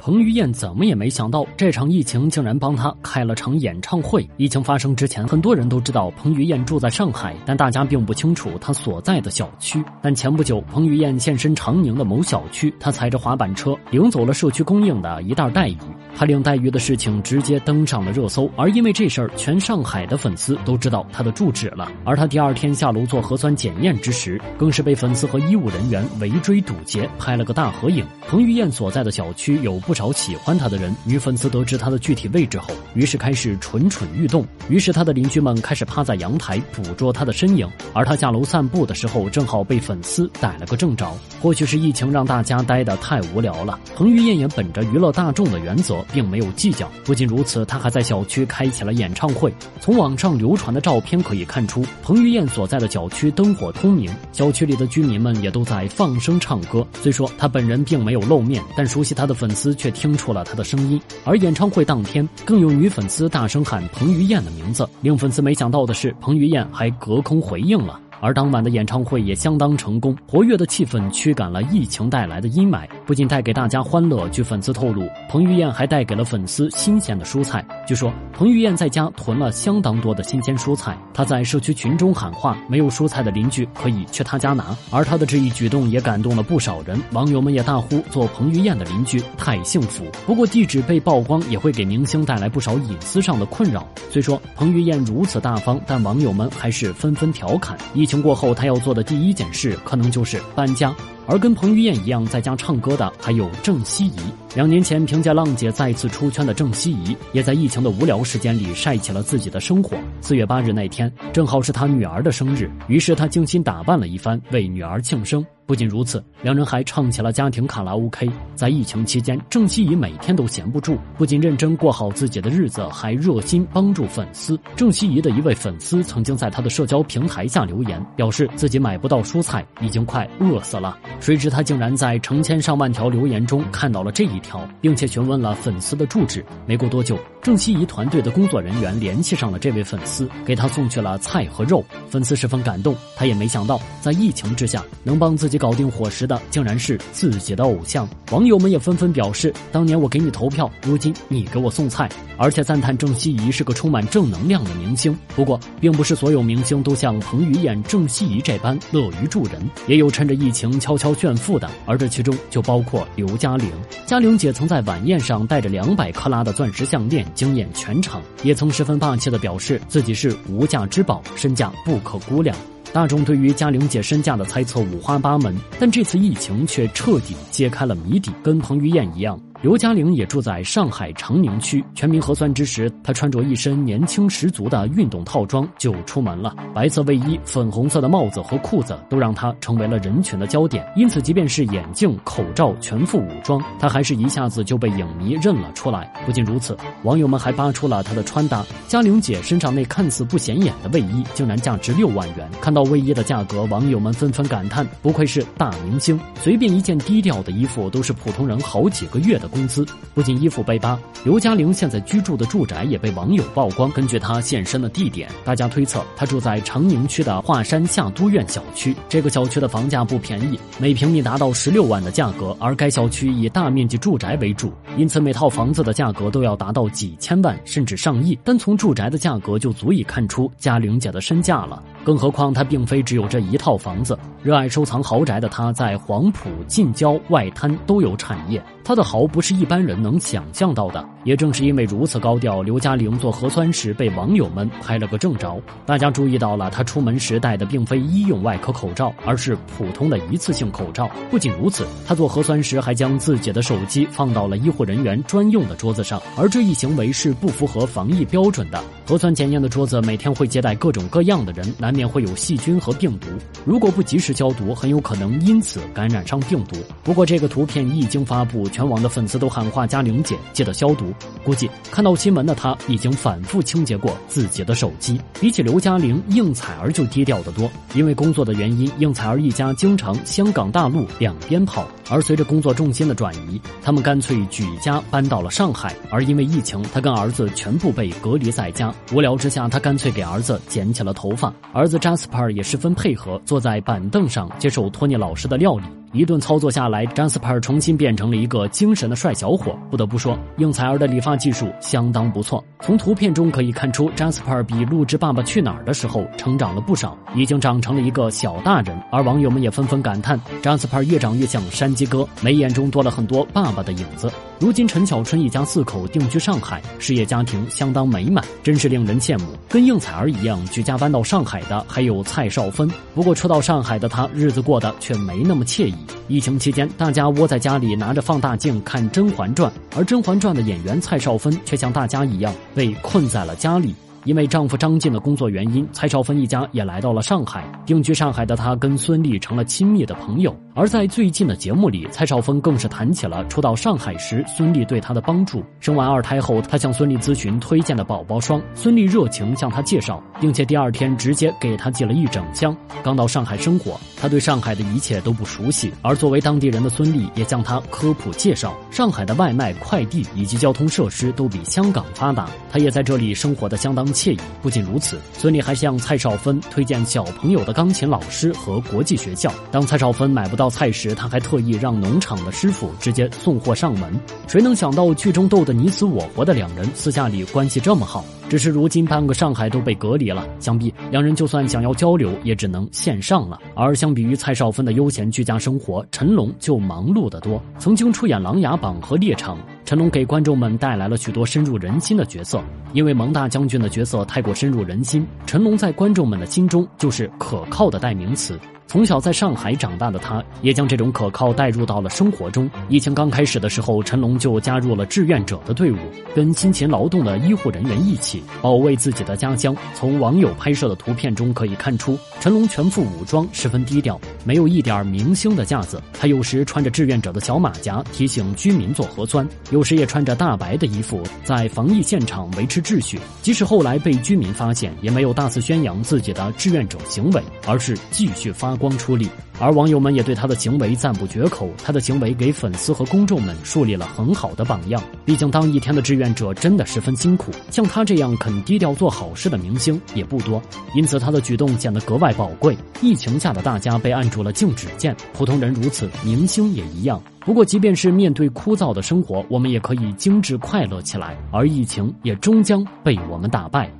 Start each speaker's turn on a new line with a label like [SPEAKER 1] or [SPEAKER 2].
[SPEAKER 1] 彭于晏怎么也没想到，这场疫情竟然帮他开了场演唱会。疫情发生之前，很多人都知道彭于晏住在上海，但大家并不清楚他所在的小区。但前不久，彭于晏现身长宁的某小区，他踩着滑板车领走了社区供应的一袋带鱼。他领带鱼的事情直接登上了热搜，而因为这事儿，全上海的粉丝都知道他的住址了。而他第二天下楼做核酸检验之时，更是被粉丝和医务人员围追堵截，拍了个大合影。彭于晏所在的小区有。不少喜欢他的人，女粉丝得知他的具体位置后，于是开始蠢蠢欲动。于是他的邻居们开始趴在阳台捕捉他的身影，而他下楼散步的时候，正好被粉丝逮了个正着。或许是疫情让大家待得太无聊了，彭于晏也本着娱乐大众的原则，并没有计较。不仅如此，他还在小区开启了演唱会。从网上流传的照片可以看出，彭于晏所在的小区灯火通明，小区里的居民们也都在放声唱歌。虽说他本人并没有露面，但熟悉他的粉丝。却听出了他的声音，而演唱会当天更有女粉丝大声喊彭于晏的名字。令粉丝没想到的是，彭于晏还隔空回应了。而当晚的演唱会也相当成功，活跃的气氛驱赶了疫情带来的阴霾，不仅带给大家欢乐。据粉丝透露，彭于晏还带给了粉丝新鲜的蔬菜。据说，彭于晏在家囤了相当多的新鲜蔬菜，他在社区群中喊话：“没有蔬菜的邻居可以去他家拿。”而他的这一举动也感动了不少人，网友们也大呼：“做彭于晏的邻居太幸福。”不过，地址被曝光也会给明星带来不少隐私上的困扰。虽说彭于晏如此大方，但网友们还是纷纷调侃一。疫情过后，他要做的第一件事可能就是搬家。而跟彭于晏一样在家唱歌的还有郑希怡。两年前凭借《浪姐》再次出圈的郑希怡，也在疫情的无聊时间里晒起了自己的生活。四月八日那天，正好是她女儿的生日，于是她精心打扮了一番，为女儿庆生。不仅如此，两人还唱起了家庭卡拉 OK。在疫情期间，郑希怡每天都闲不住，不仅认真过好自己的日子，还热心帮助粉丝。郑希怡的一位粉丝曾经在她的社交平台下留言，表示自己买不到蔬菜，已经快饿死了。谁知他竟然在成千上万条留言中看到了这一条，并且询问了粉丝的住址。没过多久，郑希怡团队的工作人员联系上了这位粉丝，给他送去了菜和肉。粉丝十分感动，他也没想到，在疫情之下能帮自己搞定伙食的，竟然是自己的偶像。网友们也纷纷表示，当年我给你投票，如今你给我送菜，而且赞叹郑希怡是个充满正能量的明星。不过，并不是所有明星都像彭于晏、郑希怡这般乐于助人，也有趁着疫情悄悄。炫富的，而这其中就包括刘嘉玲。嘉玲姐曾在晚宴上带着两百克拉的钻石项链惊艳全场，也曾十分霸气地表示自己是无价之宝，身价不可估量。大众对于嘉玲姐身价的猜测五花八门，但这次疫情却彻底揭开了谜底。跟彭于晏一样。刘嘉玲也住在上海长宁区。全民核酸之时，她穿着一身年轻十足的运动套装就出门了。白色卫衣、粉红色的帽子和裤子都让她成为了人群的焦点。因此，即便是眼镜、口罩全副武装，她还是一下子就被影迷认了出来。不仅如此，网友们还扒出了她的穿搭。嘉玲姐身上那看似不显眼的卫衣，竟然价值六万元。看到卫衣的价格，网友们纷纷感叹：不愧是大明星，随便一件低调的衣服都是普通人好几个月的。工资不仅衣服被扒，刘嘉玲现在居住的住宅也被网友曝光。根据她现身的地点，大家推测她住在长宁区的华山夏都苑小区。这个小区的房价不便宜，每平米达到十六万的价格。而该小区以大面积住宅为主，因此每套房子的价格都要达到几千万甚至上亿。单从住宅的价格就足以看出嘉玲姐的身价了。更何况他并非只有这一套房子，热爱收藏豪宅的他，在黄埔、近郊、外滩都有产业。他的豪不是一般人能想象到的。也正是因为如此高调，刘嘉玲做核酸时被网友们拍了个正着。大家注意到了，她出门时戴的并非医用外科口罩，而是普通的一次性口罩。不仅如此，她做核酸时还将自己的手机放到了医护人员专用的桌子上，而这一行为是不符合防疫标准的。核酸检验的桌子每天会接待各种各样的人来，难免会有细菌和病毒。如果不及时消毒，很有可能因此感染上病毒。不过，这个图片一经发布，全网的粉丝都喊话嘉玲姐记得消毒。估计看到新闻的她已经反复清洁过自己的手机。比起刘嘉玲，应采儿就低调得多。因为工作的原因，应采儿一家经常香港、大陆两边跑。而随着工作重心的转移，他们干脆举家搬到了上海。而因为疫情，他跟儿子全部被隔离在家。无聊之下，他干脆给儿子剪起了头发。儿子扎斯帕尔也十分配合，坐在板凳上接受托尼老师的料理。一顿操作下来，詹斯帕尔重新变成了一个精神的帅小伙。不得不说，应采儿的理发技术相当不错。从图片中可以看出，詹斯帕尔比录制《爸爸去哪儿》的时候成长了不少，已经长成了一个小大人。而网友们也纷纷感叹，詹斯帕尔越长越像山鸡哥，眉眼中多了很多爸爸的影子。如今，陈小春一家四口定居上海，事业家庭相当美满，真是令人羡慕。跟应采儿一样举家搬到上海的还有蔡少芬。不过，初到上海的他，日子过得却没那么惬意。疫情期间，大家窝在家里拿着放大镜看《甄嬛传》，而《甄嬛传》的演员蔡少芬却像大家一样被困在了家里。因为丈夫张晋的工作原因，蔡少芬一家也来到了上海。定居上海的她跟孙俪成了亲密的朋友。而在最近的节目里，蔡少芬更是谈起了初到上海时孙俪对她的帮助。生完二胎后，她向孙俪咨询推荐的宝宝霜，孙俪热情向她介绍，并且第二天直接给她寄了一整箱。刚到上海生活，她对上海的一切都不熟悉，而作为当地人的孙俪也向她科普介绍，上海的外卖、快递以及交通设施都比香港发达。她也在这里生活的相当。惬意。不仅如此，孙俪还向蔡少芬推荐小朋友的钢琴老师和国际学校。当蔡少芬买不到菜时，他还特意让农场的师傅直接送货上门。谁能想到剧中斗得你死我活的两人，私下里关系这么好？只是如今半个上海都被隔离了，想必两人就算想要交流，也只能线上了。而相比于蔡少芬的悠闲居家生活，成龙就忙碌得多。曾经出演《琅琊榜》和《猎场》，成龙给观众们带来了许多深入人心的角色。因为蒙大将军的角色太过深入人心，成龙在观众们的心中就是可靠的代名词。从小在上海长大的他，也将这种可靠带入到了生活中。疫情刚开始的时候，陈龙就加入了志愿者的队伍，跟辛勤劳动的医护人员一起保卫自己的家乡。从网友拍摄的图片中可以看出，陈龙全副武装，十分低调，没有一点明星的架子。他有时穿着志愿者的小马甲，提醒居民做核酸；有时也穿着大白的衣服，在防疫现场维持秩序。即使后来被居民发现，也没有大肆宣扬自己的志愿者行为，而是继续发。光出力，而网友们也对他的行为赞不绝口。他的行为给粉丝和公众们树立了很好的榜样。毕竟当一天的志愿者真的十分辛苦，像他这样肯低调做好事的明星也不多，因此他的举动显得格外宝贵。疫情下的大家被按住了静止键，普通人如此，明星也一样。不过，即便是面对枯燥的生活，我们也可以精致快乐起来，而疫情也终将被我们打败。